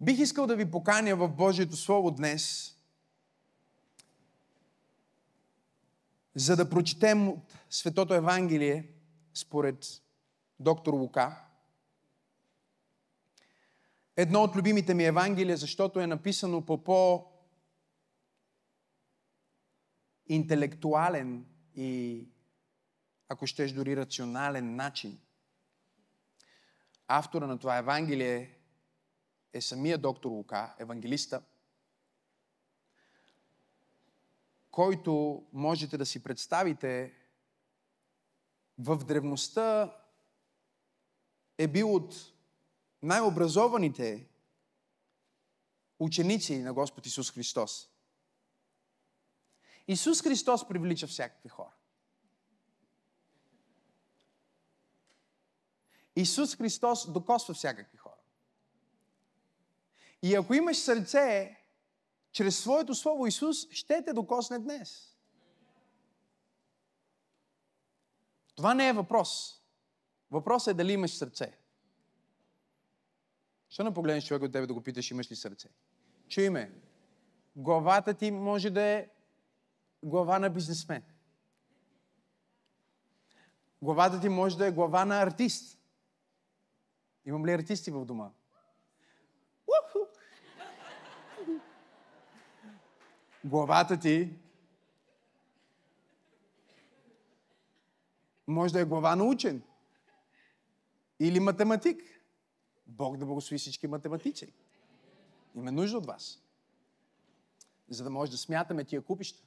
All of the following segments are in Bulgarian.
Бих искал да ви поканя в Божието Слово днес, за да прочетем от Светото Евангелие според доктор Лука. Едно от любимите ми Евангелия, защото е написано по по интелектуален и, ако щеш, дори рационален начин. Автора на това Евангелие е самия доктор Лука, евангелиста, който можете да си представите в древността е бил от най-образованите ученици на Господ Исус Христос. Исус Христос привлича всякакви хора. Исус Христос докосва всякакви. И ако имаш сърце, чрез своето Слово Исус ще те докосне днес. Това не е въпрос. Въпросът е дали имаш сърце. Що не погледнеш човек от тебе да го питаш, имаш ли сърце? Чуй ме. Главата ти може да е глава на бизнесмен. Главата ти може да е глава на артист. Имам ли артисти в дома? Главата ти може да е глава на учен. Или математик. Бог да благослови всички математици. Има нужда от вас. За да може да смятаме тия купища.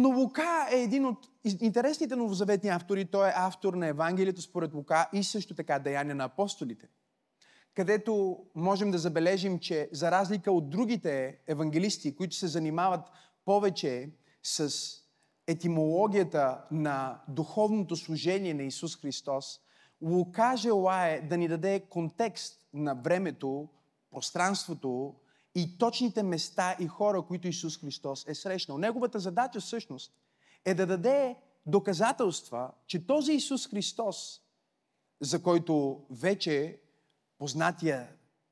Но Лука е един от интересните новозаветни автори. Той е автор на Евангелието според Лука и също така Деяния на апостолите. Където можем да забележим, че за разлика от другите евангелисти, които се занимават повече с етимологията на духовното служение на Исус Христос, Лука желае да ни даде контекст на времето, пространството и точните места и хора, които Исус Христос е срещнал. Неговата задача всъщност е да даде доказателства, че този Исус Христос, за който вече познатия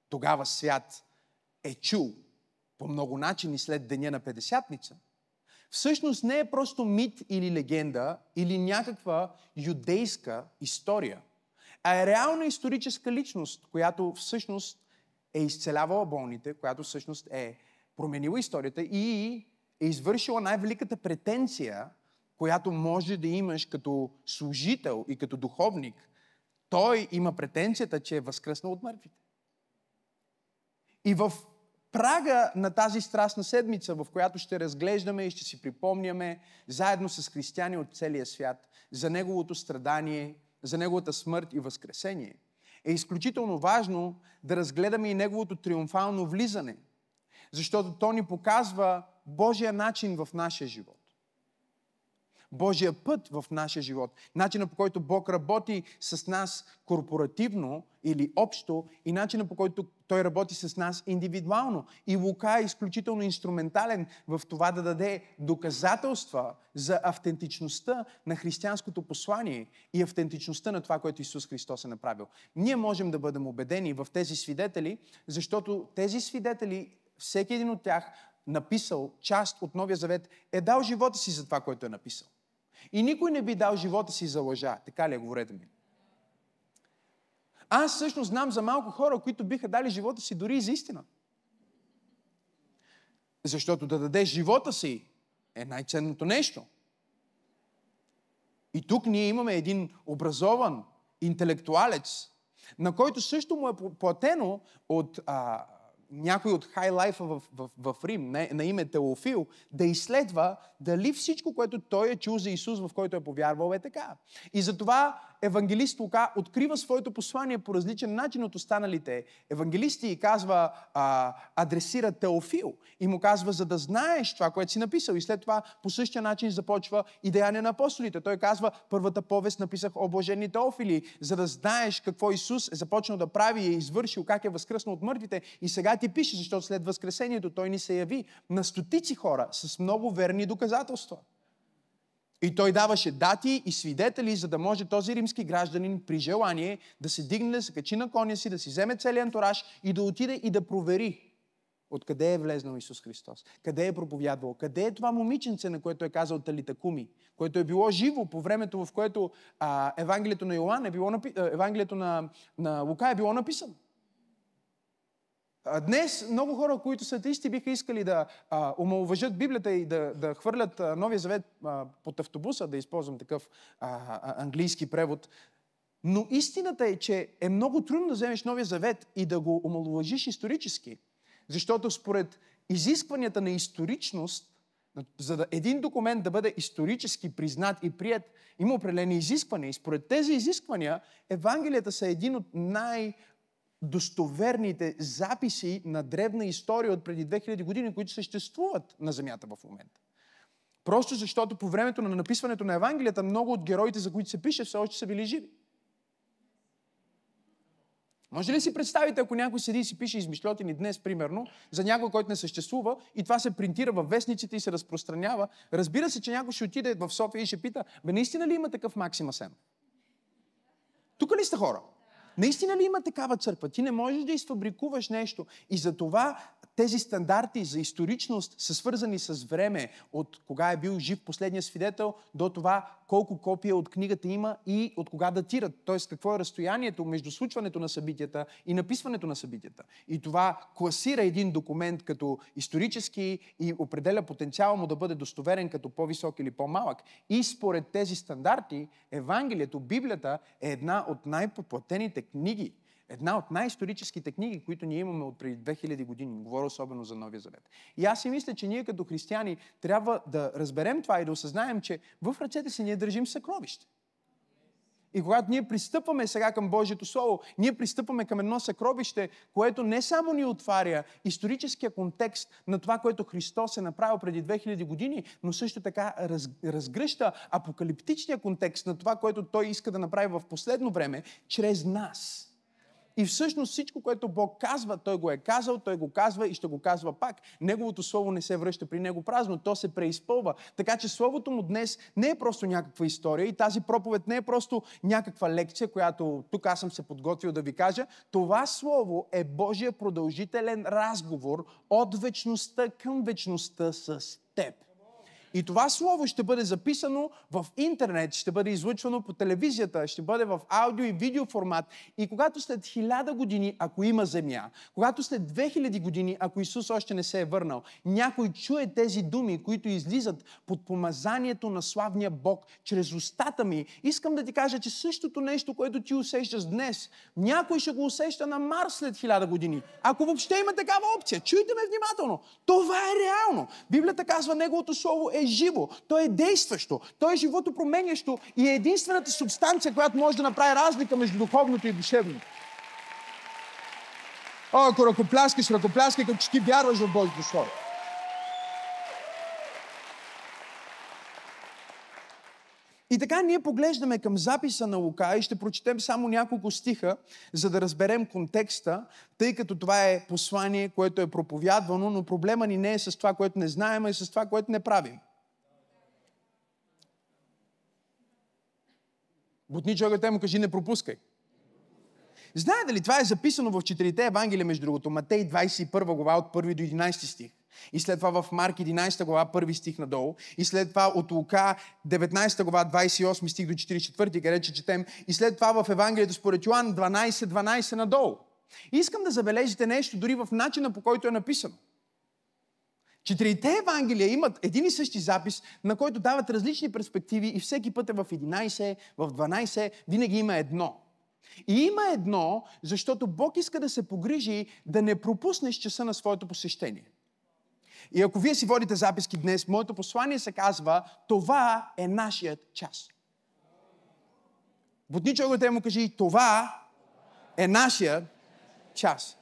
тогава свят е чул по много начини след деня на Педесятница, всъщност не е просто мит или легенда или някаква юдейска история, а е реална историческа личност, която всъщност е изцелявала болните, която всъщност е променила историята и е извършила най-великата претенция, която може да имаш като служител и като духовник. Той има претенцията, че е възкръснал от мъртвите. И в прага на тази страстна седмица, в която ще разглеждаме и ще си припомняме заедно с християни от целия свят за Неговото страдание, за Неговата смърт и възкресение, е изключително важно да разгледаме и Неговото триумфално влизане, защото то ни показва Божия начин в нашия живот. Божия път в нашия живот. Начина по който Бог работи с нас корпоративно или общо и начина по който Той работи с нас индивидуално. И Лука е изключително инструментален в това да даде доказателства за автентичността на християнското послание и автентичността на това, което Исус Христос е направил. Ние можем да бъдем убедени в тези свидетели, защото тези свидетели, всеки един от тях, написал част от Новия Завет, е дал живота си за това, което е написал. И никой не би дал живота си за лъжа. Така ли е, говорете ми? Аз всъщност знам за малко хора, които биха дали живота си дори и за истина. Защото да дадеш живота си е най-ценното нещо. И тук ние имаме един образован интелектуалец, на който също му е платено от а, някой от хайлайфа в, в, в Рим, на, на име Теофил, да изследва дали всичко, което той е чул за Исус, в който е повярвал, е така. И затова евангелист Лука открива своето послание по различен начин от останалите евангелисти и казва, а, адресира Теофил и му казва, за да знаеш това, което си написал. И след това по същия начин започва и деяния на апостолите. Той казва, първата повест написах о блажени Теофили, за да знаеш какво Исус е започнал да прави и е извършил, как е възкръснал от мъртвите. И сега ти пише, защото след възкресението той ни се яви на стотици хора с много верни доказателства. И той даваше дати и свидетели, за да може този римски гражданин при желание да се дигне, да се качи на коня си, да си вземе целият антураж и да отиде и да провери Откъде е влезнал Исус Христос? Къде е проповядвал? Къде е това момиченце, на което е казал Талита Куми? Което е било живо по времето, в което а, Евангелието на Йоан е било напи... Евангелието на, на Лука е било написано. Днес много хора, които са атеисти, биха искали да а, Библията и да, да хвърлят Новия Завет под автобуса, да използвам такъв а, английски превод. Но истината е, че е много трудно да вземеш Новия Завет и да го омалуважиш исторически. Защото според изискванията на историчност, за да един документ да бъде исторически признат и прият, има определени изисквания. И според тези изисквания, Евангелията са един от най- достоверните записи на древна история от преди 2000 години, които съществуват на Земята в момента. Просто защото по времето на написването на Евангелията много от героите, за които се пише, все още са били живи. Може ли си представите, ако някой седи и си пише измишлетини днес, примерно, за някой, който не съществува, и това се принтира в вестниците и се разпространява, разбира се, че някой ще отиде в София и ще пита, бе, наистина ли има такъв Максима Сен? Тук ли сте хора? Наистина ли има такава църква? Ти не можеш да изфабрикуваш нещо. И за това тези стандарти за историчност са свързани с време, от кога е бил жив последния свидетел, до това колко копия от книгата има и от кога датират. Т.е. какво е разстоянието между случването на събитията и написването на събитията. И това класира един документ като исторически и определя потенциала му да бъде достоверен като по-висок или по-малък. И според тези стандарти, Евангелието, Библията е една от най-поплатените книги Една от най-историческите книги, които ние имаме от преди 2000 години. Говоря особено за Новия Завет. И аз си мисля, че ние като християни трябва да разберем това и да осъзнаем, че в ръцете си ние държим съкровище. И когато ние пристъпваме сега към Божието Слово, ние пристъпваме към едно съкровище, което не само ни отваря историческия контекст на това, което Христос е направил преди 2000 години, но също така раз, разгръща апокалиптичния контекст на това, което Той иска да направи в последно време, чрез нас. И всъщност всичко, което Бог казва, Той го е казал, Той го казва и ще го казва пак. Неговото Слово не се връща при Него празно, то се преизпълва. Така че Словото му днес не е просто някаква история и тази проповед не е просто някаква лекция, която тук аз съм се подготвил да ви кажа. Това Слово е Божия продължителен разговор от вечността към вечността с теб. И това слово ще бъде записано в интернет, ще бъде излъчвано по телевизията, ще бъде в аудио и видео формат. И когато след хиляда години, ако има земя, когато след 2000 години, ако Исус още не се е върнал, някой чуе тези думи, които излизат под помазанието на славния Бог чрез устата ми, искам да ти кажа, че същото нещо, което ти усещаш днес, някой ще го усеща на Марс след хиляда години. Ако въобще има такава опция, чуйте ме внимателно. Това е реално. Библията казва, неговото слово е живо, то е действащо, то е живото променящо и е единствената субстанция, която може да направи разлика между духовното и душевното. О, ако ръкопляскаш, ръкопляскай, като че ти вярваш в Божието Слово. И така ние поглеждаме към записа на Лука и ще прочетем само няколко стиха, за да разберем контекста, тъй като това е послание, което е проповядвано, но проблема ни не е с това, което не знаем, а е с това, което не правим. Бутни човекът му кажи, не пропускай. Знаете ли, това е записано в четирите Евангелия, между другото, Матей 21 глава от 1 до 11 стих. И след това в Марк 11 глава, първи стих надолу. И след това от Лука 19 глава, 28 стих до 44, където че четем. И след това в Евангелието според Йоан 12, 12 надолу. И искам да забележите нещо дори в начина по който е написано. Четирите Евангелия имат един и същи запис, на който дават различни перспективи и всеки път е в 11, в 12, винаги има едно. И има едно, защото Бог иска да се погрижи да не пропуснеш часа на своето посещение. И ако вие си водите записки днес, моето послание се казва, това е нашият час. Бутни човекът му кажи, това е нашият час.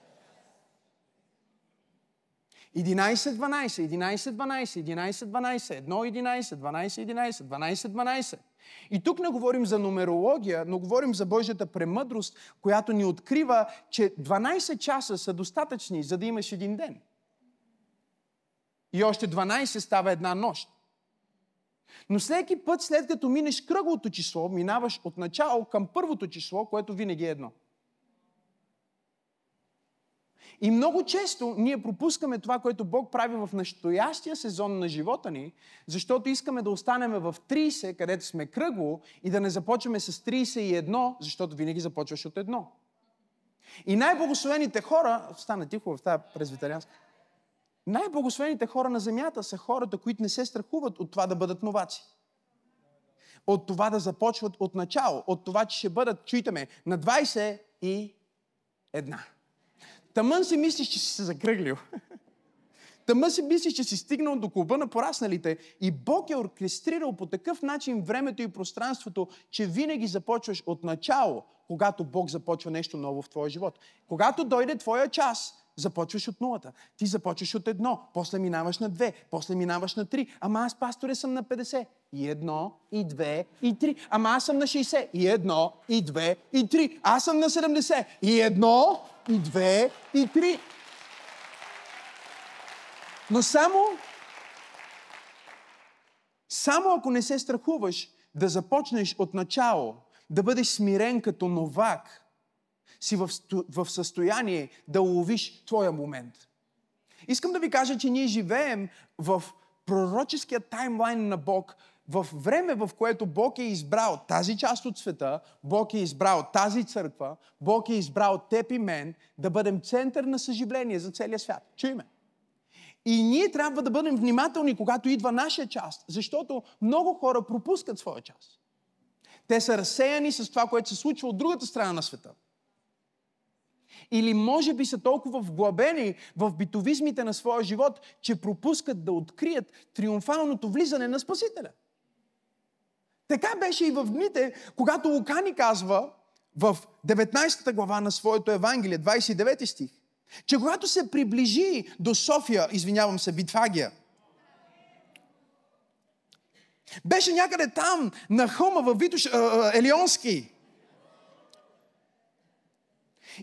11-12, 11-12, 11-12, 1-11, 12-11, 12-12. И тук не говорим за нумерология, но говорим за Божията премъдрост, която ни открива, че 12 часа са достатъчни, за да имаш един ден. И още 12 става една нощ. Но всеки път, след като минеш кръглото число, минаваш от начало към първото число, което винаги е едно. И много често ние пропускаме това, което Бог прави в настоящия сезон на живота ни, защото искаме да останем в 30, където сме кръгло, и да не започваме с 31, защото винаги започваш от едно. И най-благословените хора, стана тихо в тази презвитарианска, най-благословените хора на земята са хората, които не се страхуват от това да бъдат новаци. От това да започват от начало. От това, че ще бъдат, чуйте ме, на 20 и една. Тъмън си мислиш, че си се закръглил. Тъмън си мислиш, че си стигнал до клуба на порасналите и Бог е оркестрирал по такъв начин времето и пространството, че винаги започваш от начало, когато Бог започва нещо ново в твоя живот. Когато дойде твоя час, започваш от нулата. Ти започваш от едно, после минаваш на две, после минаваш на три. Ама аз, пасторе, съм на 50. И едно, и две, и три. Ама аз съм на 60. И едно, и две, и три. Аз съм на 70. И едно, и две, и три. Но само, само ако не се страхуваш да започнеш от начало, да бъдеш смирен като новак, си в, в състояние да уловиш твоя момент. Искам да ви кажа, че ние живеем в пророческия таймлайн на Бог, в време, в което Бог е избрал тази част от света, Бог е избрал тази църква, Бог е избрал теб и мен да бъдем център на съживление за целия свят. Чуй ме. И ние трябва да бъдем внимателни, когато идва наша част, защото много хора пропускат своя част. Те са разсеяни с това, което се случва от другата страна на света. Или може би са толкова вглъбени в битовизмите на своя живот, че пропускат да открият триумфалното влизане на Спасителя. Така беше и в дните, когато Лука ни казва в 19 глава на своето Евангелие, 29 стих, че когато се приближи до София, извинявам се, Витфагия, беше някъде там, на хълма в Витуш, Елионски.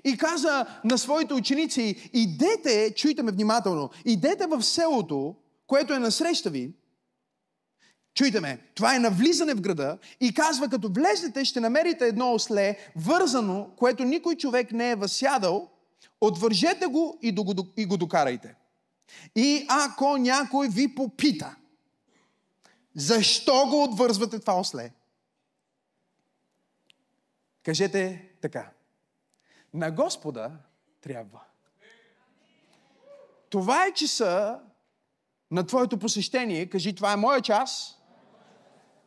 И каза на своите ученици, идете, чуйте ме внимателно, идете в селото, което е насреща ви, чуйте ме, това е навлизане в града и казва, като влезете, ще намерите едно осле, вързано, което никой човек не е възсядал, отвържете го и, го, и го докарайте. И ако някой ви попита, защо го отвързвате това осле? Кажете така. На Господа трябва. Това е часа на твоето посещение. Кажи, това е моя час.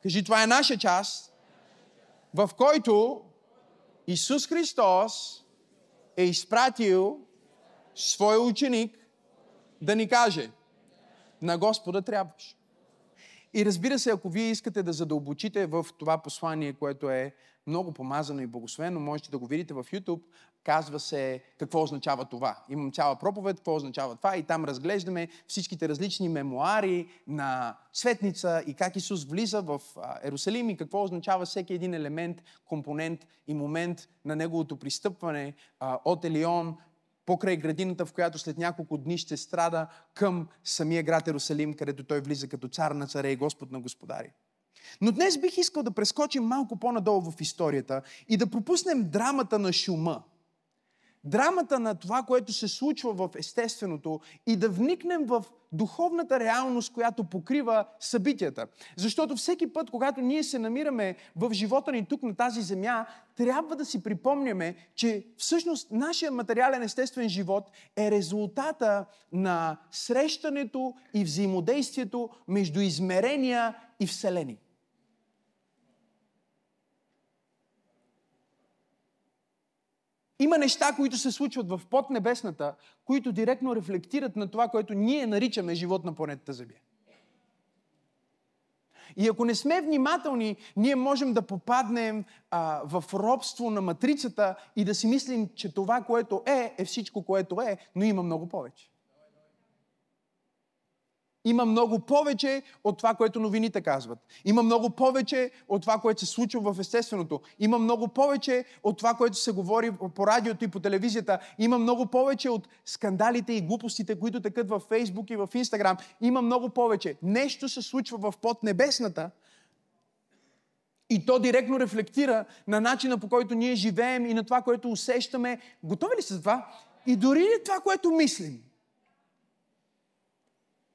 Кажи, това е наша час, в който Исус Христос е изпратил своя ученик да ни каже, на Господа трябваш. И разбира се, ако вие искате да задълбочите в това послание, което е много помазано и благословено, можете да го видите в YouTube. Казва се какво означава това. Имам цяла проповед, какво означава това и там разглеждаме всичките различни мемуари на Светница и как Исус влиза в Ерусалим и какво означава всеки един елемент, компонент и момент на неговото пристъпване от Елион покрай градината, в която след няколко дни ще страда към самия град Ерусалим, където той влиза като цар на царе и Господ на господари. Но днес бих искал да прескочим малко по-надолу в историята и да пропуснем драмата на шума. Драмата на това, което се случва в естественото и да вникнем в духовната реалност, която покрива събитията. Защото всеки път, когато ние се намираме в живота ни тук на тази земя, трябва да си припомняме, че всъщност нашия материален естествен живот е резултата на срещането и взаимодействието между измерения и вселени. Има неща, които се случват в поднебесната, които директно рефлектират на това, което ние наричаме живот на планетата Земя. И ако не сме внимателни, ние можем да попаднем а, в робство на матрицата и да си мислим, че това, което е, е всичко, което е, но има много повече. Има много повече от това, което новините казват. Има много повече от това, което се случва в естественото. Има много повече от това, което се говори по радиото и по телевизията. Има много повече от скандалите и глупостите, които текат в Фейсбук и в Инстаграм. Има много повече. Нещо се случва в поднебесната, и то директно рефлектира на начина по който ние живеем и на това, което усещаме. Готови ли са това? И дори това, което мислим.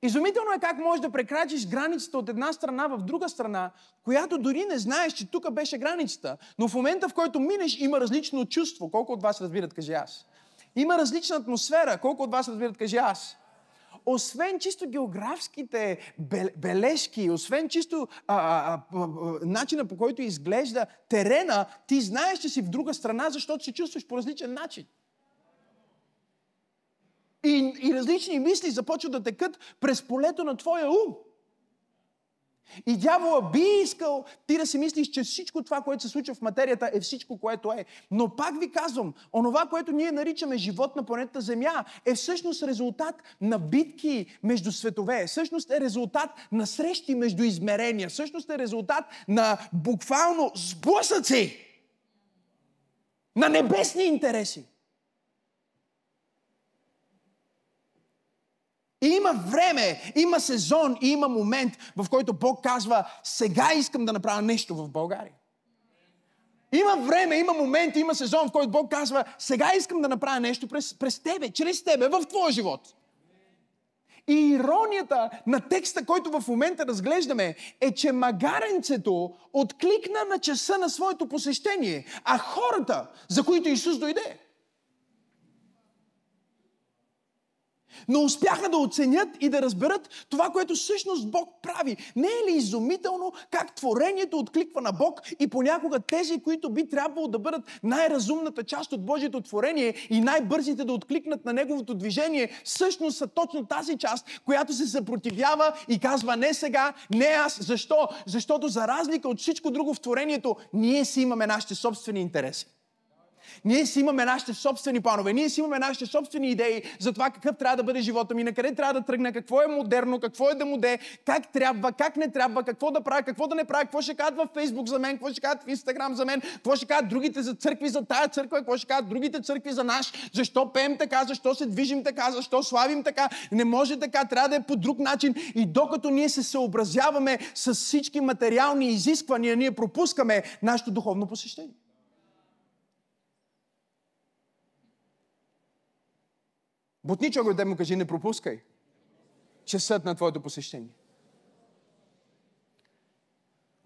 Изумително е как можеш да прекрачиш границата от една страна в друга страна, която дори не знаеш, че тук беше границата. Но в момента, в който минеш, има различно чувство. Колко от вас разбират, кажи аз. Има различна атмосфера. Колко от вас разбират, кажи аз освен чисто географските бележки, освен чисто а, а, а, начина по който изглежда терена, ти знаеш, че си в друга страна, защото се чувстваш по различен начин. И, и различни мисли започват да текат през полето на твоя ум. И дявола би искал ти да си мислиш, че всичко това, което се случва в материята, е всичко, което е. Но пак ви казвам, онова, което ние наричаме живот на планетата Земя, е всъщност резултат на битки между светове. Всъщност е резултат на срещи между измерения. Всъщност е резултат на буквално сблъсъци на небесни интереси. И има време, има сезон и има момент, в който Бог казва, сега искам да направя нещо в България. Има време, има момент, има сезон, в който Бог казва, сега искам да направя нещо през, през тебе, чрез тебе, в твоя живот. И иронията на текста, който в момента разглеждаме, е, че магаренцето откликна на часа на своето посещение, а хората, за които Исус дойде, но успяха да оценят и да разберат това, което всъщност Бог прави. Не е ли изумително как творението откликва на Бог и понякога тези, които би трябвало да бъдат най-разумната част от Божието творение и най-бързите да откликнат на Неговото движение, всъщност са точно тази част, която се съпротивява и казва не сега, не аз. Защо? Защото за разлика от всичко друго в творението, ние си имаме нашите собствени интереси. Ние си имаме нашите собствени планове, ние си имаме нашите собствени идеи за това какъв трябва да бъде живота ми, на къде трябва да тръгне, какво е модерно, какво е да моде, как трябва, как не трябва, какво да правя, какво да не правя, какво ще кажат във Фейсбук за мен, какво ще кажат в Инстаграм за мен, какво ще кажат другите за църкви за тая църква, какво ще кажат другите църкви за наш, защо пеем така, защо се движим така, защо славим така, не може така, трябва да е по друг начин. И докато ние се съобразяваме с всички материални изисквания, ние пропускаме нашето духовно посещение. Бутни човек да му кажи, не пропускай часът на твоето посещение.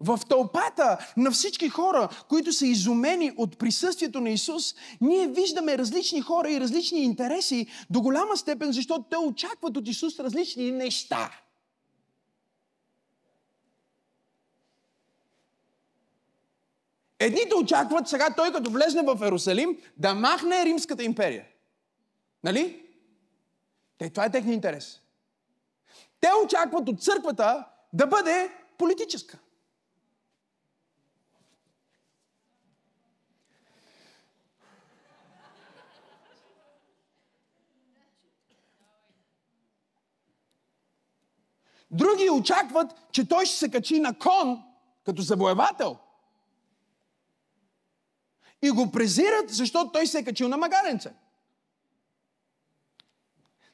В тълпата на всички хора, които са изумени от присъствието на Исус, ние виждаме различни хора и различни интереси до голяма степен, защото те очакват от Исус различни неща. Едните очакват сега той, като влезне в Ерусалим, да махне Римската империя. Нали? Те, това е техния интерес. Те очакват от църквата да бъде политическа. Други очакват, че той ще се качи на кон като завоевател. И го презират, защото той се е качил на магаренце.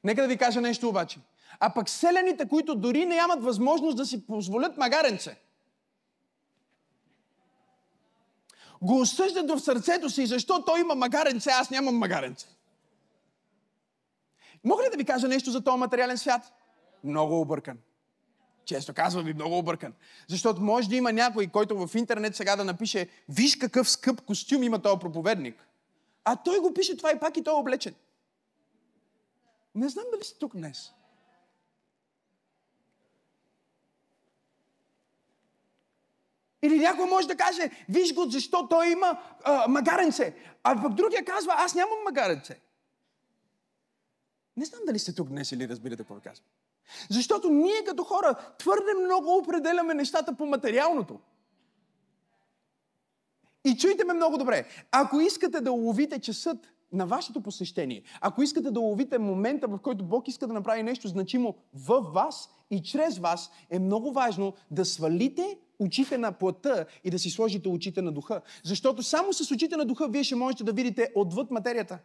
Нека да ви кажа нещо обаче. А пък селените, които дори не нямат възможност да си позволят магаренце, го осъждат в сърцето си, защо той има магаренце, аз нямам магаренце. Мога ли да ви кажа нещо за този материален свят? Много объркан. Често казвам ви, много объркан. Защото може да има някой, който в интернет сега да напише, виж какъв скъп костюм има този проповедник. А той го пише това и пак и той е облечен. Не знам дали сте тук днес. Или някой може да каже, виж го, защо той има а, магаренце. А пък другия казва, аз нямам магаренце. Не знам дали сте тук днес или разбирате какво казвам. Защото ние като хора твърде много определяме нещата по материалното. И чуйте ме много добре. Ако искате да уловите часът на вашето посещение. Ако искате да ловите момента, в който Бог иска да направи нещо значимо в вас и чрез вас, е много важно да свалите очите на плътта и да си сложите очите на духа. Защото само с очите на духа вие ще можете да видите отвъд материята.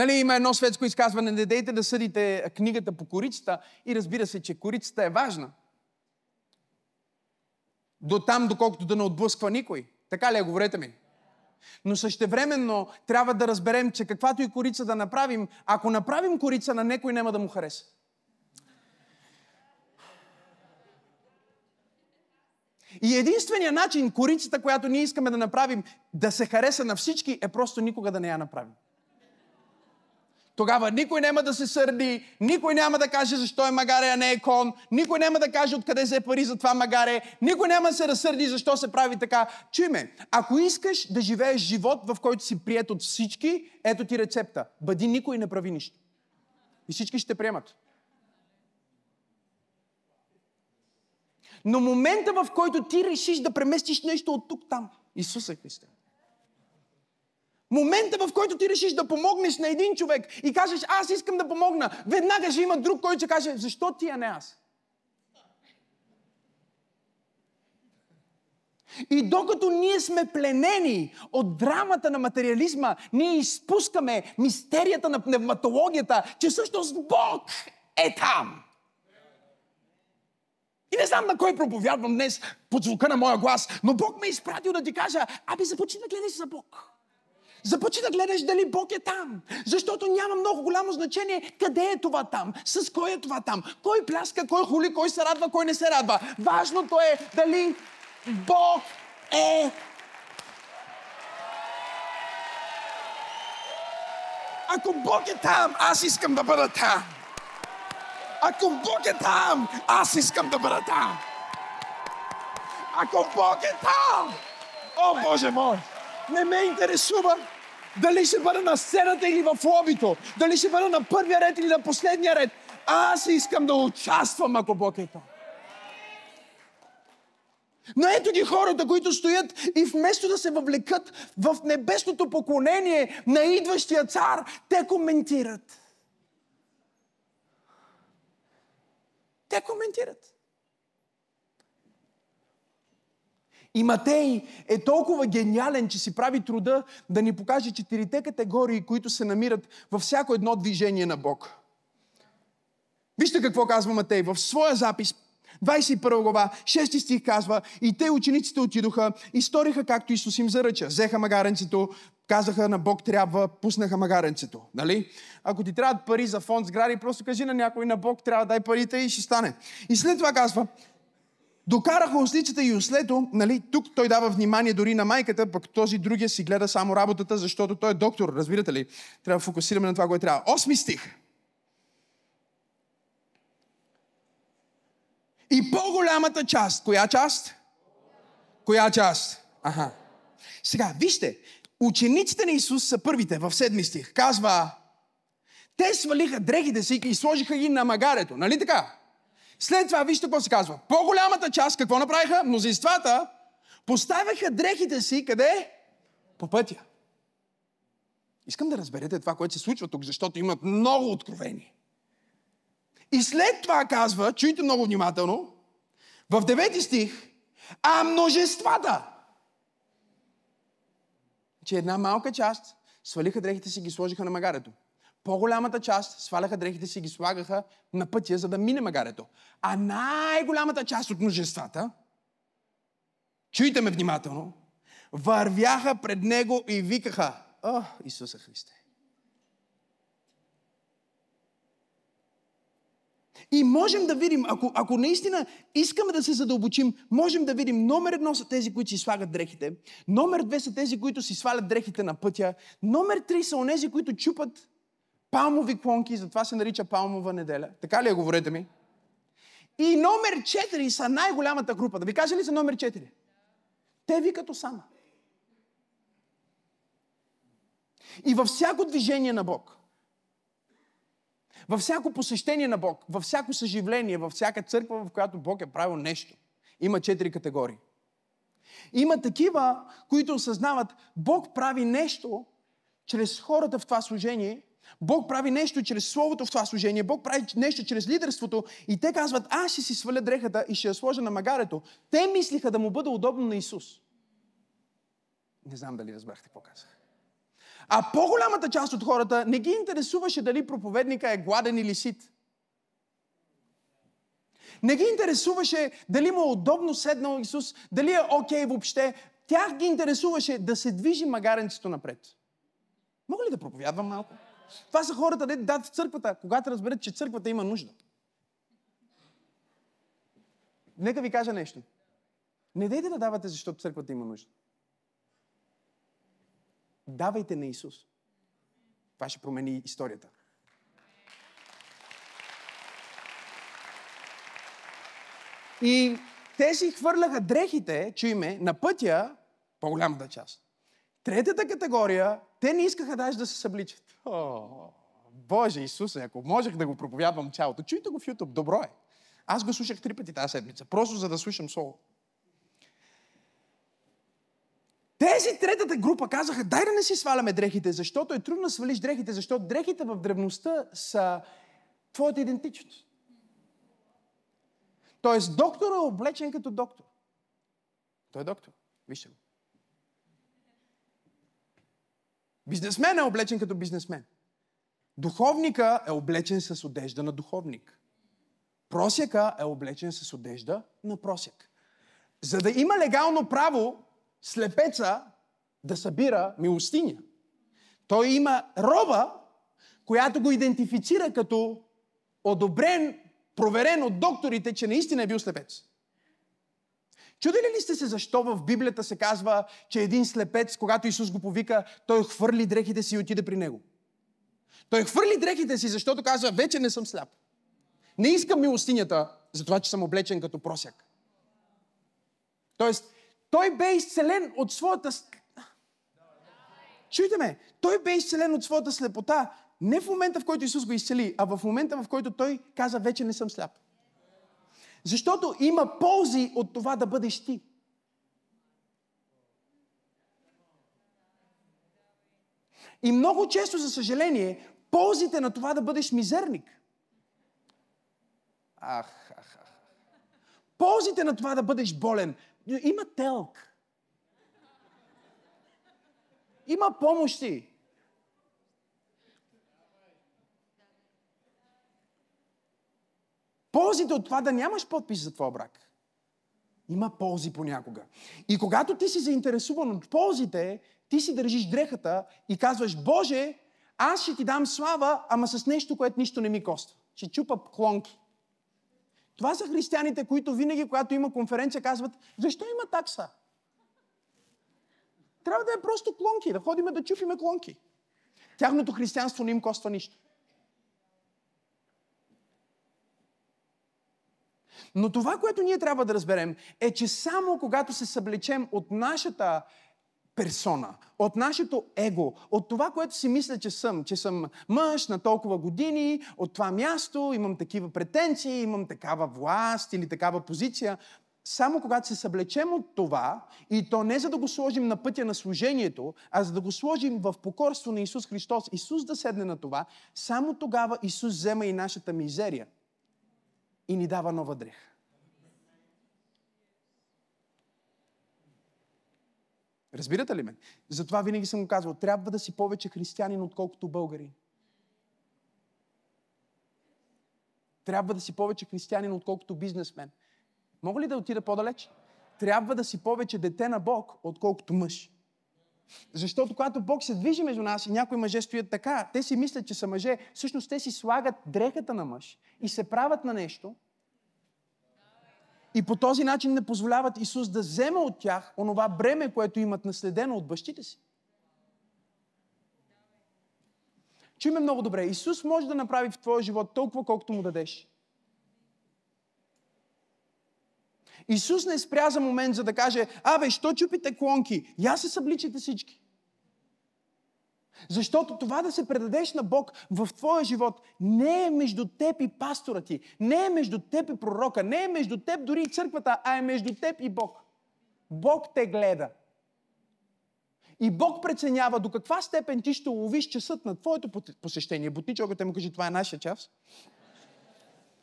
Нали, има едно светско изказване, не дейте да съдите книгата по корицата и разбира се, че корицата е важна. До там, доколкото да не отблъсква никой. Така ли е, говорете ми? Но същевременно трябва да разберем, че каквато и корица да направим, ако направим корица на некой, няма да му хареса. И единственият начин корицата, която ние искаме да направим, да се хареса на всички, е просто никога да не я направим. Тогава никой няма да се сърди, никой няма да каже защо е магаре, а не е кон, никой няма да каже откъде се е пари за това магаре, никой няма да се разсърди защо се прави така. Чуй ме, ако искаш да живееш живот, в който си прият от всички, ето ти рецепта. Бъди никой не прави нищо. И всички ще приемат. Но момента, в който ти решиш да преместиш нещо от тук там, Исуса Христе, Момента, в който ти решиш да помогнеш на един човек и кажеш, аз искам да помогна, веднага ще има друг, който ще каже, защо ти, а не аз? И докато ние сме пленени от драмата на материализма, ние изпускаме мистерията на пневматологията, че всъщност Бог е там. И не знам на кой проповядвам днес под звука на моя глас, но Бог ме е изпратил да ти кажа, аби започни да гледаш за Бог. Започни да гледаш дали Бог е там. Защото няма много голямо значение къде е това там, с кой е това там, кой пляска, кой хули, кой се радва, кой не се радва. Важното е дали Бог е Ако Бог е там, аз искам да бъда там. Ако Бог е там, аз искам да бъда там. Ако Бог е там, о Боже мой! Не ме интересува дали ще бъда на сцената или в лобито, дали ще бъда на първия ред или на последния ред. Аз искам да участвам, ако Бог е там. Но ето ги хората, които стоят и вместо да се въвлекат в небесното поклонение на идващия цар, те коментират. Те коментират. И Матей е толкова гениален, че си прави труда да ни покаже четирите категории, които се намират във всяко едно движение на Бог. Вижте какво казва Матей в своя запис, 21 глава, 6 стих казва, и те учениците отидоха и сториха както Исус им заръча. Взеха магаренцето, казаха на Бог трябва, пуснаха магаренцето. Нали? Ако ти трябват пари за фонд сгради, просто кажи на някой на Бог трябва дай парите и ще стане. И след това казва, Докараха ослицата и ослето, нали, тук той дава внимание дори на майката, пък този другия си гледа само работата, защото той е доктор, разбирате ли? Трябва да фокусираме на това, което трябва. Осми стих. И по-голямата част, коя част? Коя част? Аха. Сега, вижте, учениците на Исус са първите в седми стих. Казва, те свалиха дрехите си и сложиха ги на магарето. Нали така? След това, вижте какво се казва. По-голямата част, какво направиха? Мнозинствата поставяха дрехите си къде? По пътя. Искам да разберете това, което се случва тук, защото имат много откровени. И след това казва, чуйте много внимателно, в 9 стих, а множествата. Че една малка част свалиха дрехите си и ги сложиха на магарето. По-голямата част сваляха дрехите си и ги слагаха на пътя, за да мине магарето. А най-голямата част от множествата, чуйте ме внимателно, вървяха пред него и викаха, О, Исуса Христе! И можем да видим, ако, ако наистина искаме да се задълбочим, можем да видим номер едно са тези, които си слагат дрехите, номер две са тези, които си свалят дрехите на пътя, номер три са онези, които чупат палмови клонки, затова се нарича палмова неделя. Така ли е, говорете ми? И номер 4 са най-голямата група. Да ви кажа ли за номер 4? Те ви като сама. И във всяко движение на Бог, във всяко посещение на Бог, във всяко съживление, във всяка църква, в която Бог е правил нещо. Има четири категории. Има такива, които осъзнават, Бог прави нещо чрез хората в това служение, Бог прави нещо чрез Словото в това служение, Бог прави нещо чрез лидерството и те казват, аз ще си сваля дрехата и ще я сложа на магарето. Те мислиха да му бъде удобно на Исус. Не знам дали разбрахте какво казах. А по-голямата част от хората не ги интересуваше дали проповедника е гладен или сит. Не ги интересуваше дали му е удобно седнал Исус, дали е окей okay въобще. Тях ги интересуваше да се движи магаренцето напред. Мога ли да проповядвам малко? Това са хората, да дадат в църквата, когато разберат, че църквата има нужда. Нека ви кажа нещо. Не дейте да давате, защото църквата има нужда. Давайте на Исус. Това ще промени историята. И те си хвърляха дрехите, чуйме, на пътя, по-голямата част. Третата категория, те не искаха даже да се събличат. О, Боже Исусе, ако можех да го проповядвам цялото, чуйте го в YouTube, добро е. Аз го слушах три пъти тази седмица, просто за да слушам соло. Тези третата група казаха, дай да не си сваляме дрехите, защото е трудно да свалиш дрехите, защото дрехите в древността са твоята идентичност. Тоест, доктор е облечен като доктор. Той е доктор. Вижте го. Бизнесмен е облечен като бизнесмен. Духовника е облечен с одежда на духовник. Просяка е облечен с одежда на просяк. За да има легално право слепеца да събира милостиня. Той има роба, която го идентифицира като одобрен, проверен от докторите, че наистина е бил слепец. Чудили ли сте се защо в Библията се казва, че един слепец, когато Исус го повика, той хвърли дрехите си и отиде при него? Той хвърли дрехите си, защото казва, вече не съм сляп. Не искам милостинята, за това, че съм облечен като просяк. Тоест, той бе изцелен от своята... Чуйте ме, той бе изцелен от своята слепота, не в момента, в който Исус го изцели, а в момента, в който той каза, вече не съм сляп. Защото има ползи от това да бъдеш ти. И много често, за съжаление, ползите на това да бъдеш мизерник. Ах, ах, ах. Ползите на това да бъдеш болен. Има телк. Има помощи. Ползите от това да нямаш подпис за твоя брак. Има ползи понякога. И когато ти си заинтересуван от ползите, ти си държиш дрехата и казваш, Боже, аз ще ти дам слава, ама с нещо, което нищо не ми коства. Ще чупа клонки. Това са християните, които винаги, когато има конференция, казват, защо има такса? Трябва да е просто клонки, да ходиме да чупиме клонки. Тяхното християнство не им коства нищо. Но това, което ние трябва да разберем, е, че само когато се съблечем от нашата персона, от нашето его, от това, което си мисля, че съм, че съм мъж на толкова години, от това място, имам такива претенции, имам такава власт или такава позиция, само когато се съблечем от това, и то не за да го сложим на пътя на служението, а за да го сложим в покорство на Исус Христос, Исус да седне на това, само тогава Исус взема и нашата мизерия и ни дава нова дреха. Разбирате ли ме? Затова винаги съм го казвал, трябва да си повече християнин, отколкото българин. Трябва да си повече християнин, отколкото бизнесмен. Мога ли да отида по-далеч? Трябва да си повече дете на Бог, отколкото мъж. Защото когато Бог се движи между нас и някои мъже стоят така, те си мислят, че са мъже, всъщност те си слагат дрехата на мъж и се правят на нещо, и по този начин не позволяват Исус да взема от тях онова бреме, което имат наследено от бащите си. Чуй много добре. Исус може да направи в твоя живот толкова, колкото му дадеш. Исус не спря за момент, за да каже, абе, що чупите клонки? Я се събличате всички. Защото това да се предадеш на Бог в твоя живот не е между теб и пастора ти, не е между теб и пророка, не е между теб дори и църквата, а е между теб и Бог. Бог те гледа. И Бог преценява до каква степен ти ще ловиш часът на твоето посещение. Бутничо, ако те му кажи, това е нашия час.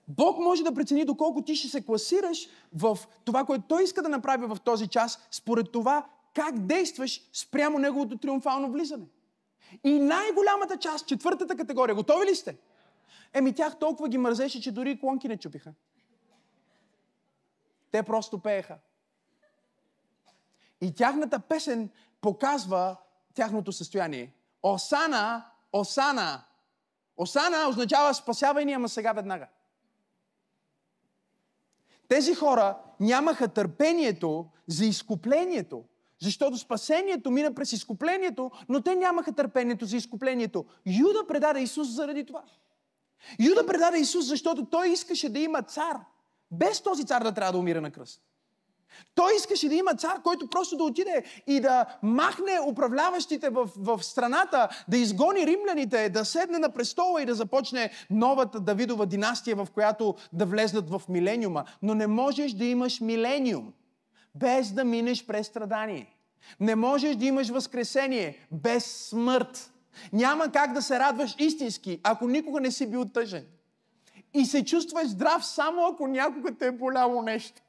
Бог може да прецени доколко ти ще се класираш в това, което Той иска да направи в този час, според това как действаш спрямо Неговото триумфално влизане. И най-голямата част, четвъртата категория, готови ли сте? Еми тях толкова ги мързеше, че дори клонки не чупиха. Те просто пееха. И тяхната песен показва тяхното състояние. Осана, Осана. Осана означава спасявай ни, ама сега веднага. Тези хора нямаха търпението за изкуплението, защото спасението мина през изкуплението, но те нямаха търпението за изкуплението. Юда предаде Исус заради това. Юда предаде Исус, защото той искаше да има цар, без този цар да трябва да умира на кръст. Той искаше да има цар, който просто да отиде и да махне управляващите в, в страната, да изгони римляните, да седне на престола и да започне новата Давидова династия, в която да влезнат в милениума. Но не можеш да имаш милениум без да минеш през страдание. Не можеш да имаш възкресение без смърт. Няма как да се радваш истински, ако никога не си бил тъжен. И се чувстваш здрав само ако някога те е боляло нещо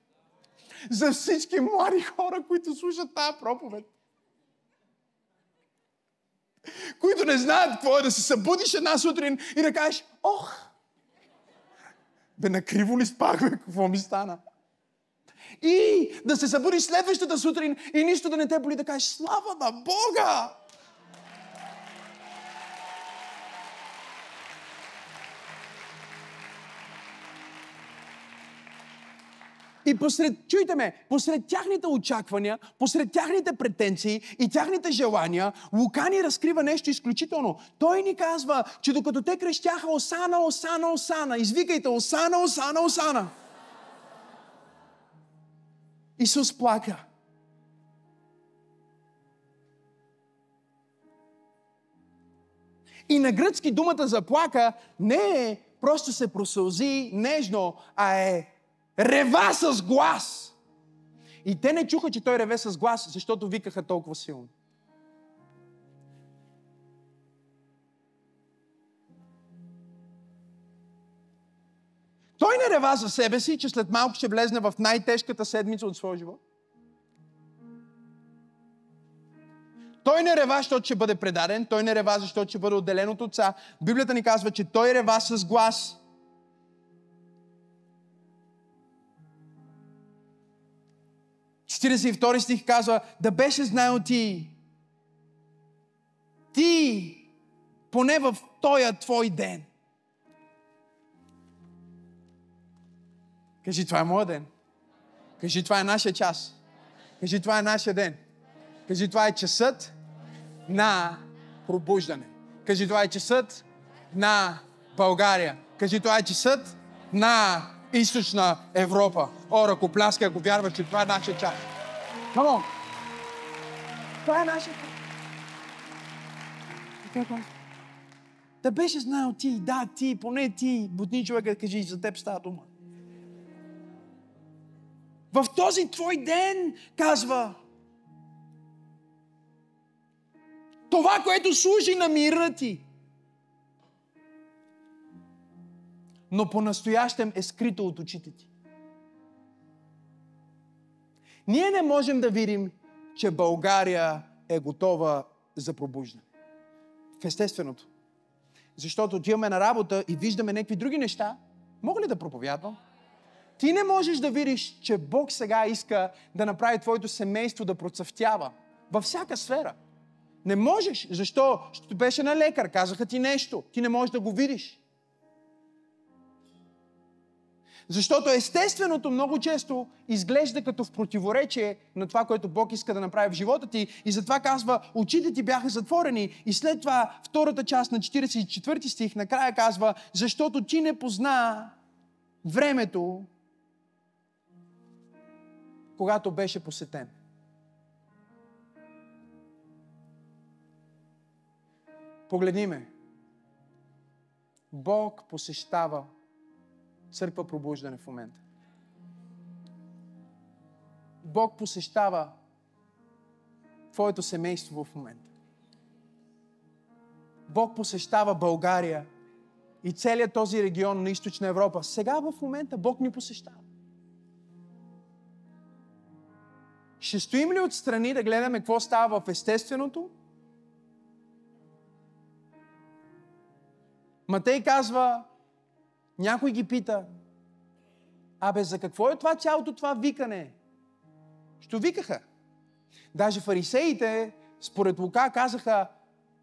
за всички млади хора, които слушат тази проповед. Които не знаят какво е да се събудиш една сутрин и да кажеш, ох, бе, накриво ли спах, какво ми стана? И да се събудиш следващата сутрин и нищо да не те боли, да кажеш, слава на Бога! И посред, чуйте ме, посред тяхните очаквания, посред тяхните претенции и тяхните желания, Лука ни разкрива нещо изключително. Той ни казва, че докато те крещяха Осана, Осана, Осана, извикайте Осана, Осана, Осана. Исус плака. И на гръцки думата за плака не е просто се просълзи нежно, а е рева с глас. И те не чуха, че той реве с глас, защото викаха толкова силно. Той не рева за себе си, че след малко ще влезне в най-тежката седмица от своя живот. Той не рева, защото ще бъде предаден. Той не рева, защото ще бъде отделен от отца. Библията ни казва, че той рева с глас. 42 стих казва, да беше знаел ти, ти, поне в този твой ден. Кажи, това е моя ден. Кажи, това е нашия час. Кажи, това е нашия ден. Кажи, това е часът на пробуждане. Кажи, това е часът на България. Кажи, това е часът на източна Европа. О, ръкопляска, ако вярваш, че това е нашия час. Come Това е нашия час. Да беше знаел ти, да, ти, поне ти, бутни човека, кажи, за теб става дума. В този твой ден, казва, това, което служи на мира ти, но по-настоящем е скрито от очите ти. Ние не можем да видим, че България е готова за пробуждане. В естественото. Защото отиваме на работа и виждаме някакви други неща. Мога ли да проповядвам? Ти не можеш да видиш, че Бог сега иска да направи твоето семейство да процъфтява. Във всяка сфера. Не можеш. Защо? Защото беше на лекар, казаха ти нещо. Ти не можеш да го видиш. Защото естественото много често изглежда като в противоречие на това, което Бог иска да направи в живота ти. И затова казва, очите ти бяха затворени. И след това втората част на 44 стих накрая казва, защото ти не позна времето, когато беше посетен. Погледни ме. Бог посещава църква пробуждане в момента. Бог посещава твоето семейство в момента. Бог посещава България и целият този регион на източна Европа. Сега в момента Бог ни посещава. Ще стоим ли отстрани да гледаме какво става в естественото? Матей казва, някой ги пита, абе за какво е това цялото това викане? Що викаха? Даже фарисеите, според Лука, казаха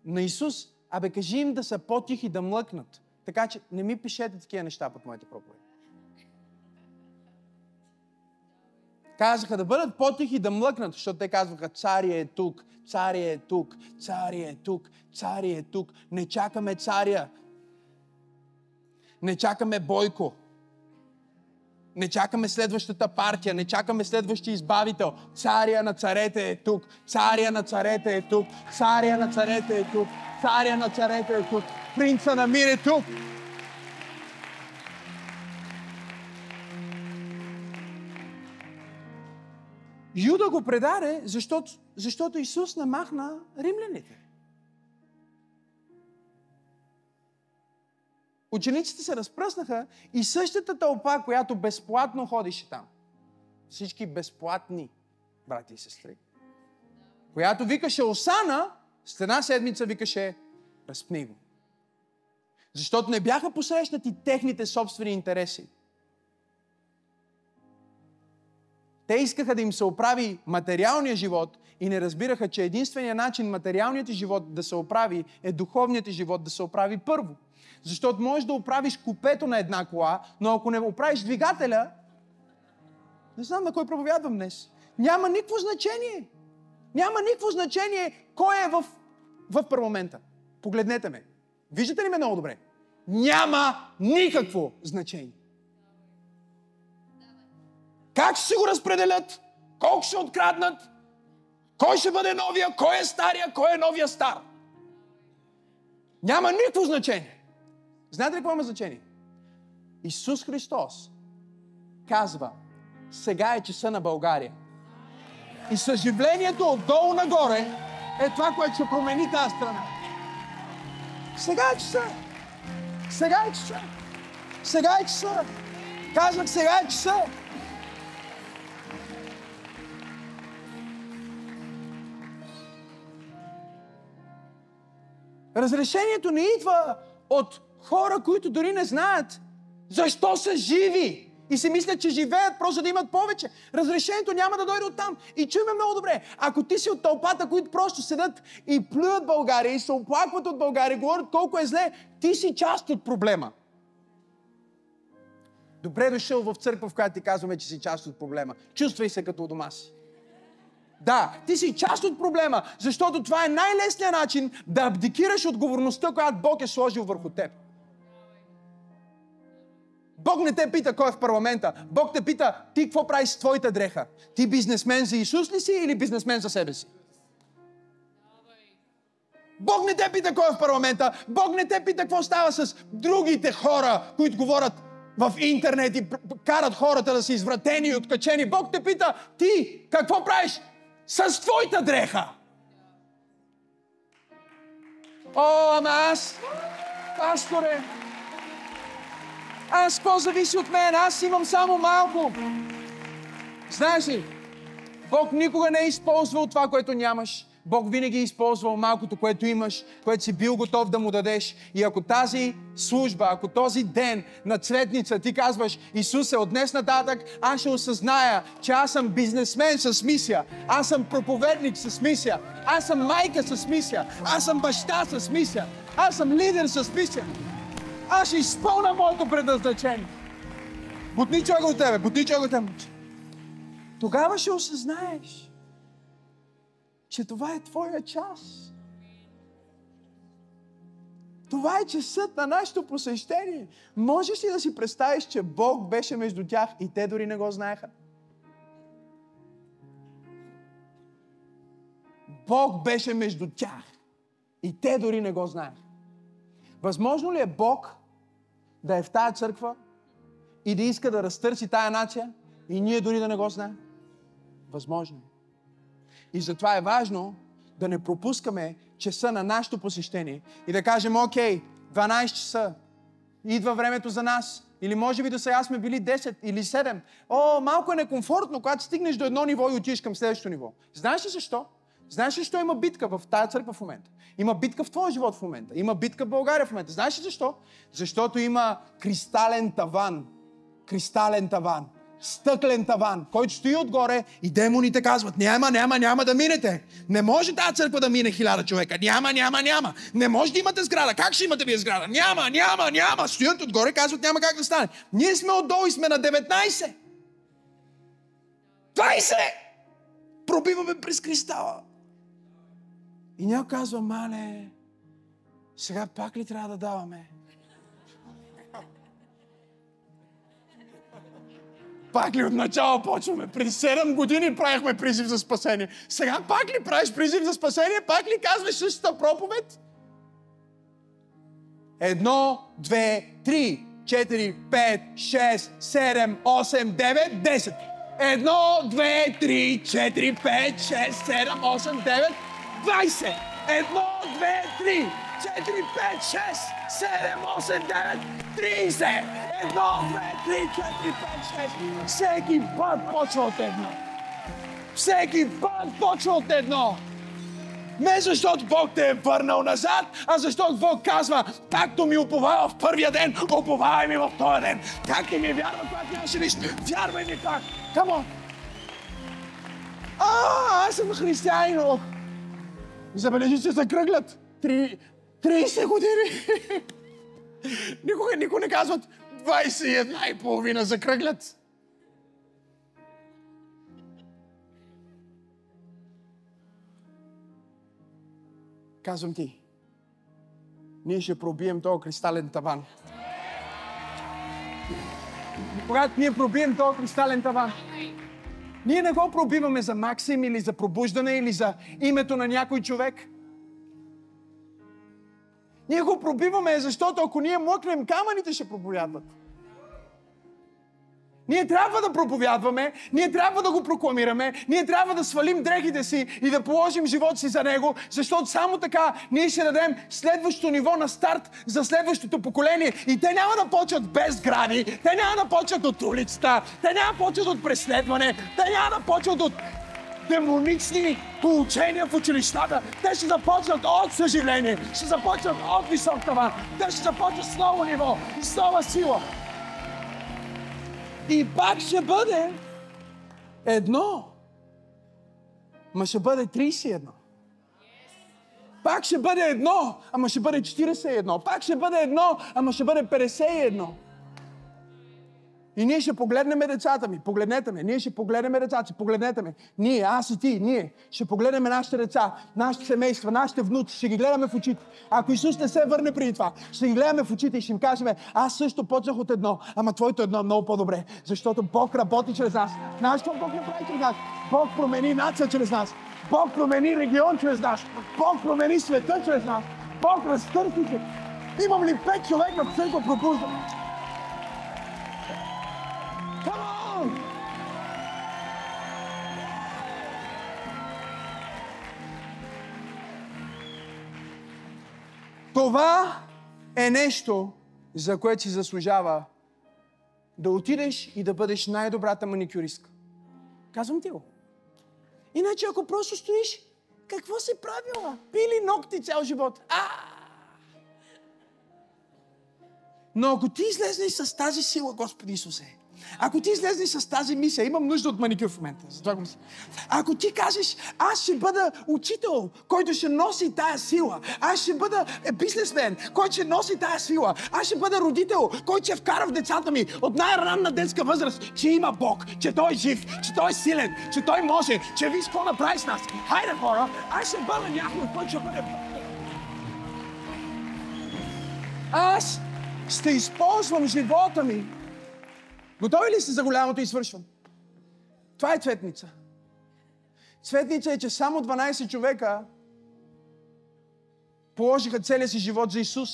на Исус, абе кажи им да са по-тихи, да млъкнат. Така че не ми пишете такива неща под моите проповеди. Казаха да бъдат по-тихи, да млъкнат, защото те казваха, царя е тук, царя е тук, царя е тук, царя е тук. Не чакаме царя. Не чакаме Бойко. Не чакаме следващата партия, не чакаме следващия избавител. Царя на царете е тук, царя на царете е тук, царя на царете е тук, царя на царете е тук, принца на мир е тук. Юда го предаде, защото, защото Исус намахна римляните. Учениците се разпръснаха и същата тълпа, която безплатно ходише там, всички безплатни брати и сестри, която викаше Осана, след една седмица викаше Разпни го. Защото не бяха посрещнати техните собствени интереси. Те искаха да им се оправи материалния живот и не разбираха, че единственият начин материалният живот да се оправи е духовният живот да се оправи първо. Защото можеш да оправиш купето на една кола, но ако не оправиш двигателя, не знам на кой проповядвам днес. Няма никакво значение. Няма никакво значение кой е в, в парламента. Погледнете ме. Виждате ли ме много добре? Няма никакво значение. Как ще си го разпределят? Колко ще откраднат? Кой ще бъде новия? Кой е стария? Кой е новия стар? Няма никакво значение. Знаете ли какво има значение? Исус Христос казва, сега е часа на България. И съживлението отдолу нагоре е това, което ще промени тази страна. Сега е часа. Сега е часа. Сега е часа. Казвах, сега е часа. Разрешението не идва от хора, които дори не знаят защо са живи. И си мислят, че живеят просто да имат повече. Разрешението няма да дойде от там. И чуйме много добре. Ако ти си от тълпата, които просто седат и плюят България и се оплакват от България, говорят колко е зле, ти си част от проблема. Добре дошъл в църква, в която ти казваме, че си част от проблема. Чувствай се като у дома си. Да, ти си част от проблема, защото това е най-лесният начин да абдикираш отговорността, която Бог е сложил върху теб. Бог не те пита кой е в парламента. Бог те пита ти какво правиш с твоята дреха. Ти бизнесмен за Исус ли си или бизнесмен за себе си? Бог не те пита кой е в парламента. Бог не те пита какво става с другите хора, които говорят в интернет и карат хората да са извратени и откачени. Бог те пита, ти какво правиш с твоята дреха? О, ама аз, пасторе, аз какво зависи от мен? Аз имам само малко. Знаеш ли, Бог никога не е използвал това, което нямаш. Бог винаги е използвал малкото, което имаш, което си бил готов да му дадеш. И ако тази служба, ако този ден на цветница ти казваш, Исусе, от днес нататък аз ще осъзная, че аз съм бизнесмен с мисия, аз съм проповедник с мисия, аз съм майка с мисия, аз съм баща с мисия, аз съм лидер с мисия. Аз ще изпълна моето предназначение. Бутни човека от тебе, бутни човека от тебе. Тогава ще осъзнаеш, че това е твоя час. Това е часът на нашето посещение. Можеш ли да си представиш, че Бог беше между тях и те дори не го знаеха? Бог беше между тях И те дори не го знаят. Възможно ли е Бог да е в тая църква и да иска да разтърси тая нация и ние дори да не го знаем? Възможно е. И затова е важно да не пропускаме часа на нашето посещение и да кажем, окей, 12 часа, идва времето за нас. Или може би до сега сме били 10 или 7. О, малко е некомфортно, когато стигнеш до едно ниво и отидеш към следващото ниво. Знаеш ли защо? Знаеш ли защо има битка в тази църква в момента? Има битка в твоя живот в момента. Има битка в България в момента. Знаеш ли защо? Защото има кристален таван. Кристален таван стъклен таван, който стои отгоре и демоните казват, няма, няма, няма да минете. Не може тази църква да мине хиляда човека. Няма, няма, няма. Не може да имате сграда. Как ще имате вие сграда? Няма, няма, няма. Стоят отгоре и казват, няма как да стане. Ние сме отдолу и сме на 19. 20! Пробиваме през кристала. И някой казва, мале, сега пак ли трябва да даваме? Пак ли от начало почваме? Преди 7 години правихме призив за спасение. Сега пак ли правиш призив за спасение? Пак ли казваш същата проповед? Едно, две, три, четири, пет, шест, седем, осем, девет, десет. Едно, две, три, четири, пет, шест, седем, осем, девет, двайсет. Едно, две, три, четири, пет, шест, седем, осем, девет, тридесет. Едно, две, три, четири, пет, шест. Всеки път почва от едно. Всеки път почва от едно. Не защото Бог те е върнал назад, а защото Бог казва, както ми уповава в първия ден, уповавай ми в този ден. Както ми е вярва, когато нямаше нищо, вярвай ми так. Камо! А, аз съм християнин. Забележи, че се кръглят. 30 години. Никога никой не казват, 21 и половина закръглят. Казвам ти, ние ще пробием този кристален таван. Когато ние пробием този кристален таван, ние не го пробиваме за Максим или за пробуждане или за името на някой човек – ние го пробиваме, защото ако ние млъкнем, камъните ще проповядват. Ние трябва да проповядваме, ние трябва да го прокламираме, ние трябва да свалим дрехите си и да положим живота си за него, защото само така ние ще дадем следващото ниво на старт за следващото поколение. И те няма да почват без гради, те няма да почват от улицата, те няма да почват от преследване, те няма да почват от демонични получения в училищата. Те ще започнат от съжаление, ще започнат от висок таван, те ще започнат с ново ниво с нова сила. И пак ще бъде едно. Ма ще бъде 31. Пак ще бъде едно, ама ще бъде 41. Пак ще бъде едно, ама ще бъде 51. И ние ще погледнем децата ми. Погледнете ме. Ние ще погледнем децата си. Погледнете ме. Ние, аз и ти, ние ще погледнем нашите деца, нашите семейства, нашите внуци. Ще ги гледаме в очите. Ако Исус не се върне преди това, ще ги гледаме в очите и ще им кажем, аз също почнах от едно, ама твоето едно е много по-добре. Защото Бог работи чрез нас. Знаеш какво Бог направи чрез нас? Бог промени нация чрез нас. Бог промени регион чрез нас. Бог промени света чрез нас. Бог разтърси Имам ли пет човека в църква пробуждане? Това е нещо, за което си заслужава да отидеш и да бъдеш най-добрата маникюристка. Казвам ти го. Иначе ако просто стоиш, какво си правила? Пили ногти цял живот. А! Но ако ти излезнеш с тази сила, Господи Исусе, ако ти излезеш с тази мисия, имам нужда от маникюр в момента. Затова го мисля. Ако ти кажеш, аз ще бъда учител, който ще носи тая сила. Аз ще бъда бизнесмен, който ще носи тая сила. Аз ще бъда родител, който ще вкара в децата ми от най-ранна детска възраст, че има Бог, че Той е жив, че Той е силен, че Той може, че виж какво направи с нас. Хайде хора, аз ще бъда някой, който ще бъде Аз ще използвам живота ми Готови ли сте за голямото извършване? Това е цветница. Цветница е, че само 12 човека положиха целия си живот за Исус.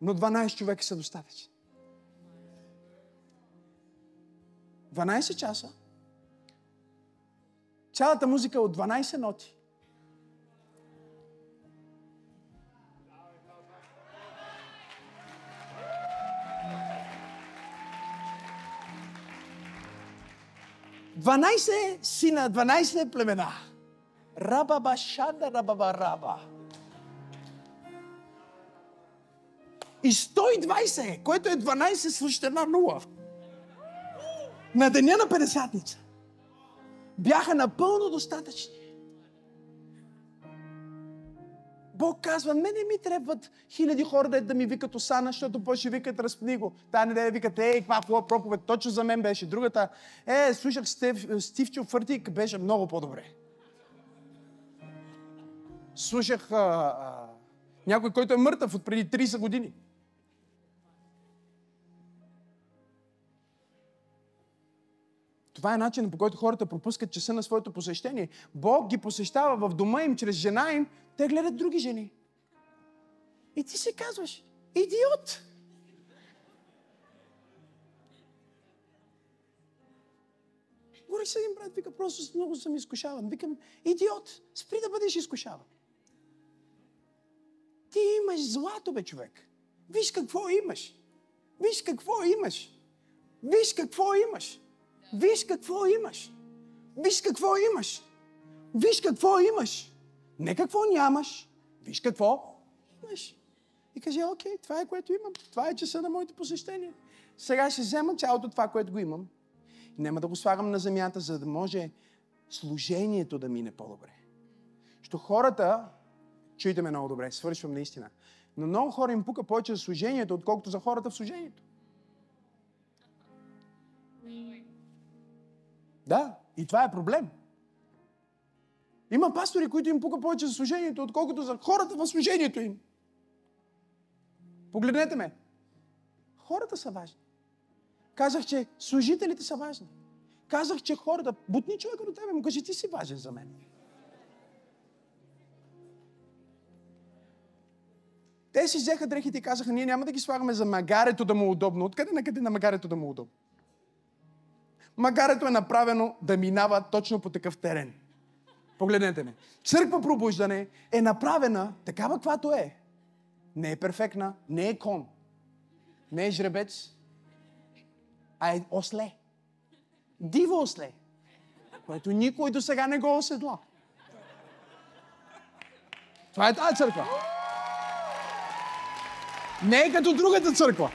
Но 12 човека са достатъчни. 12 часа. Цялата музика е от 12 ноти. Дванайсе сина, 12 племена. Рабаба шада, рабаба раба. И 120, което е 12 срещу една нула. На деня на 50 бяха напълно достатъчни. Бог казва, мене ми трябват хиляди хора да, да ми викат Осана, защото после викат разпни го. Та неделя викат, ей, каква проповед, точно за мен беше. Другата, е, слушах Стив, Стивчо Фъртик, беше много по-добре. Слушах а, а, някой, който е мъртъв от преди 30 години. Това е начинът по който хората пропускат часа на своето посещение. Бог ги посещава в дома им, чрез жена им, те гледат други жени. И ти се казваш, идиот! Говори с един брат, вика, просто много съм изкушаван. Викам, идиот, спри да бъдеш изкушаван. Ти имаш злато, бе, човек. Виж какво имаш. Виж какво имаш. Виж какво имаш. Виж какво имаш. Виж какво имаш. Виж какво имаш. Не какво нямаш. Виж какво имаш. И каже, окей, това е което имам. Това е часа на моите посещения. Сега ще взема цялото това, което го имам. Няма да го слагам на земята, за да може служението да мине по-добре. Що хората, чуйте ме много добре, свършвам наистина, но много хора им пука повече за служението, отколкото за хората в служението. Да, и това е проблем. Има пастори, които им пука повече за служението, отколкото за хората в служението им. Погледнете ме. Хората са важни. Казах, че служителите са важни. Казах, че хората... Бутни човека до тебе, му кажи, ти си важен за мен. Те си взеха дрехите и казаха, ние няма да ги слагаме за магарето да му е удобно. Откъде на къде на магарето да му е удобно? Магарето е направено да минава точно по такъв терен. Погледнете ме. Църква пробуждане е направена такава, каквато е. Не е перфектна, не е кон, не е жребец, а е осле. Диво осле, което никой до сега не го оседла. Това е тази църква. Не е като другата църква.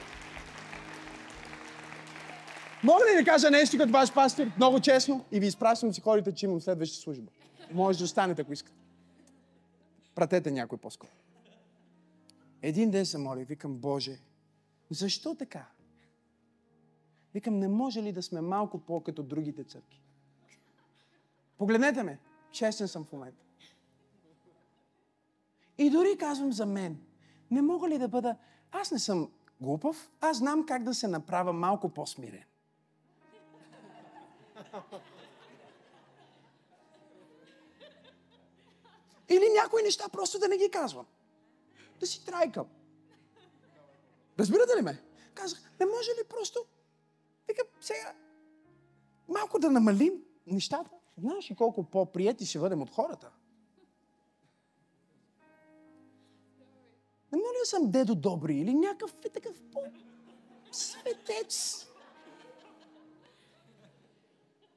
Мога ли да кажа нещо като ваш пастир, много честно, и ви изпращам си хорите, че имам следваща служба. Може да останете, ако искате. Пратете някой по-скоро. Един ден се моля и викам, Боже, защо така? Викам, не може ли да сме малко по-като другите църкви? Погледнете ме, честен съм в момента. И дори казвам за мен, не мога ли да бъда... Аз не съм глупав, аз знам как да се направя малко по-смирен. Или някои неща просто да не ги казвам. Да си трайкам. Разбирате ли ме? Казах, не може ли просто... Викам, сега, малко да намалим нещата. Знаеш ли колко по-прияти ще бъдем от хората? Не може ли да съм дедо добри или някакъв такъв по-светец?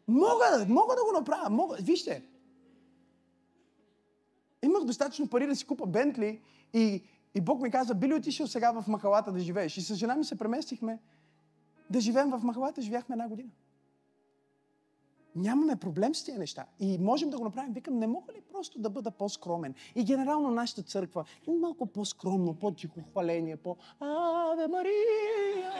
Мога, мога да го направя. Мога. Вижте, имах достатъчно пари да си купа Бентли и, и Бог ми каза, би ли отишъл сега в махалата да живееш? И с жена ми се преместихме да живеем в махалата. Живяхме една година. Нямаме проблем с тези неща. И можем да го направим. Викам, не мога ли просто да бъда по-скромен? И генерално нашата църква, малко по-скромно, по-тихо хваление, по Аве Мария,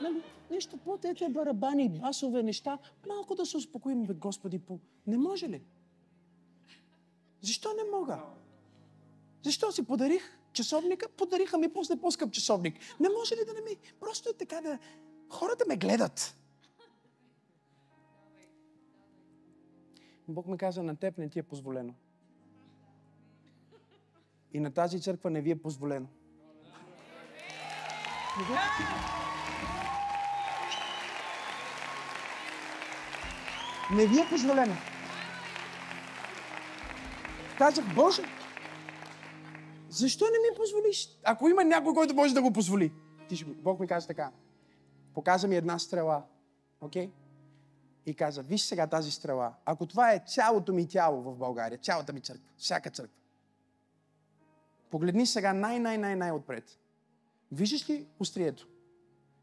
нали, нещо по тете барабани, басове, неща. Малко да се успокоим, бе, Господи, по... Не може ли? Защо не мога? Защо си подарих часовника? Подариха ми после по-скъп часовник. Не може ли да не ми... Просто е така да... Хората ме гледат. Бог ми каза, на теб не ти е позволено. И на тази църква не ви е позволено. Не ви е позволено. Казах, Боже, защо не ми позволиш? Ако има някой, който може да го позволи. Ти ще, Бог ми каза така. Показа ми една стрела. Окей? Okay? И каза, виж сега тази стрела. Ако това е цялото ми тяло в България, цялата ми църква, всяка църква. Погледни сега най-най-най-най отпред. Виждаш ли острието?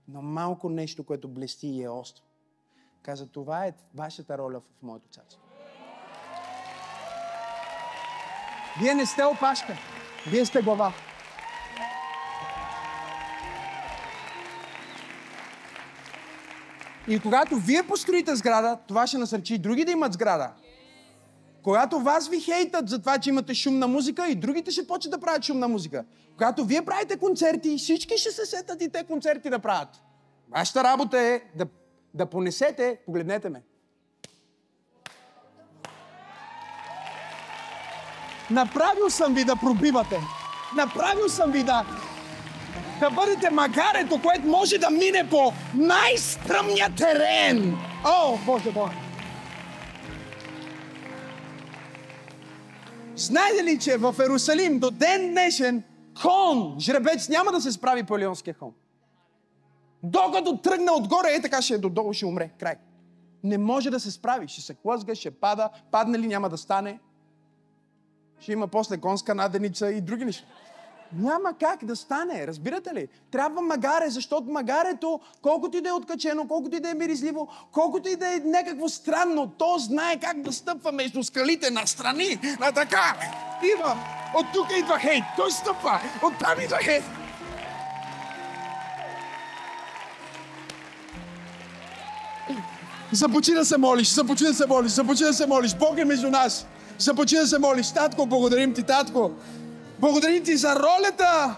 Но малко нещо, което блести и е остро. Каза, това е вашата роля в моето царство. Вие не сте опашка. Вие сте глава. И когато вие построите сграда, това ще насърчи други да имат сграда. Когато вас ви хейтат за това, че имате шумна музика, и другите ще почнат да правят шумна музика. Когато вие правите концерти, всички ще се сетат и те концерти да правят. Вашата работа е да, да понесете, погледнете ме. Направил съм ви да пробивате. Направил съм ви да, да бъдете магарето, което може да мине по най-стръмния терен. О, Боже Боже! Знаете ли, че в Ерусалим до ден днешен кон, жребец, няма да се справи по Елионския хон. Докато тръгне отгоре, е така ще е додолу, ще умре. Край. Не може да се справи. Ще се клъзга, ще пада. Падне ли няма да стане. Ще има после конска наденица и други неща. Няма как да стане, разбирате ли? Трябва магаре, защото магарето, колкото и да е откачено, колкото и да е миризливо, колкото и да е някакво странно, то знае как да стъпва между скалите на страни, на така. Идва, от тук идва хейт, той стъпва, от там идва хейт. Започни да се молиш, започни да се молиш, започни да се молиш. Бог е между нас. Започни да се молиш. Татко, благодарим ти, татко. Благодарим ти за ролята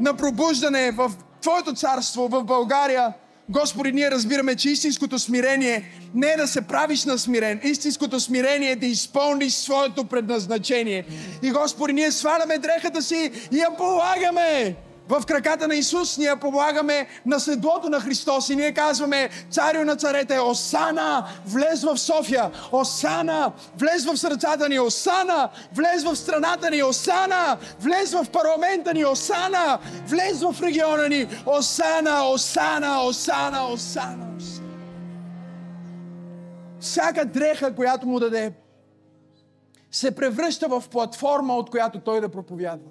на пробуждане в Твоето царство в България. Господи, ние разбираме, че истинското смирение не е да се правиш на смирен. Истинското смирение е да изпълниш своето предназначение. И Господи, ние сваляме дрехата си и я полагаме в краката на Исус ние помагаме на седлото на Христос и ние казваме, царю на царете, Осана, влез в София, Осана, влез в сърцата ни, Осана, влез в страната ни, Осана, влез в парламента ни, Осана, влез в региона ни, Осана, Осана, Осана, Осана. Всяка дреха, която му даде, се превръща в платформа, от която той да проповядва.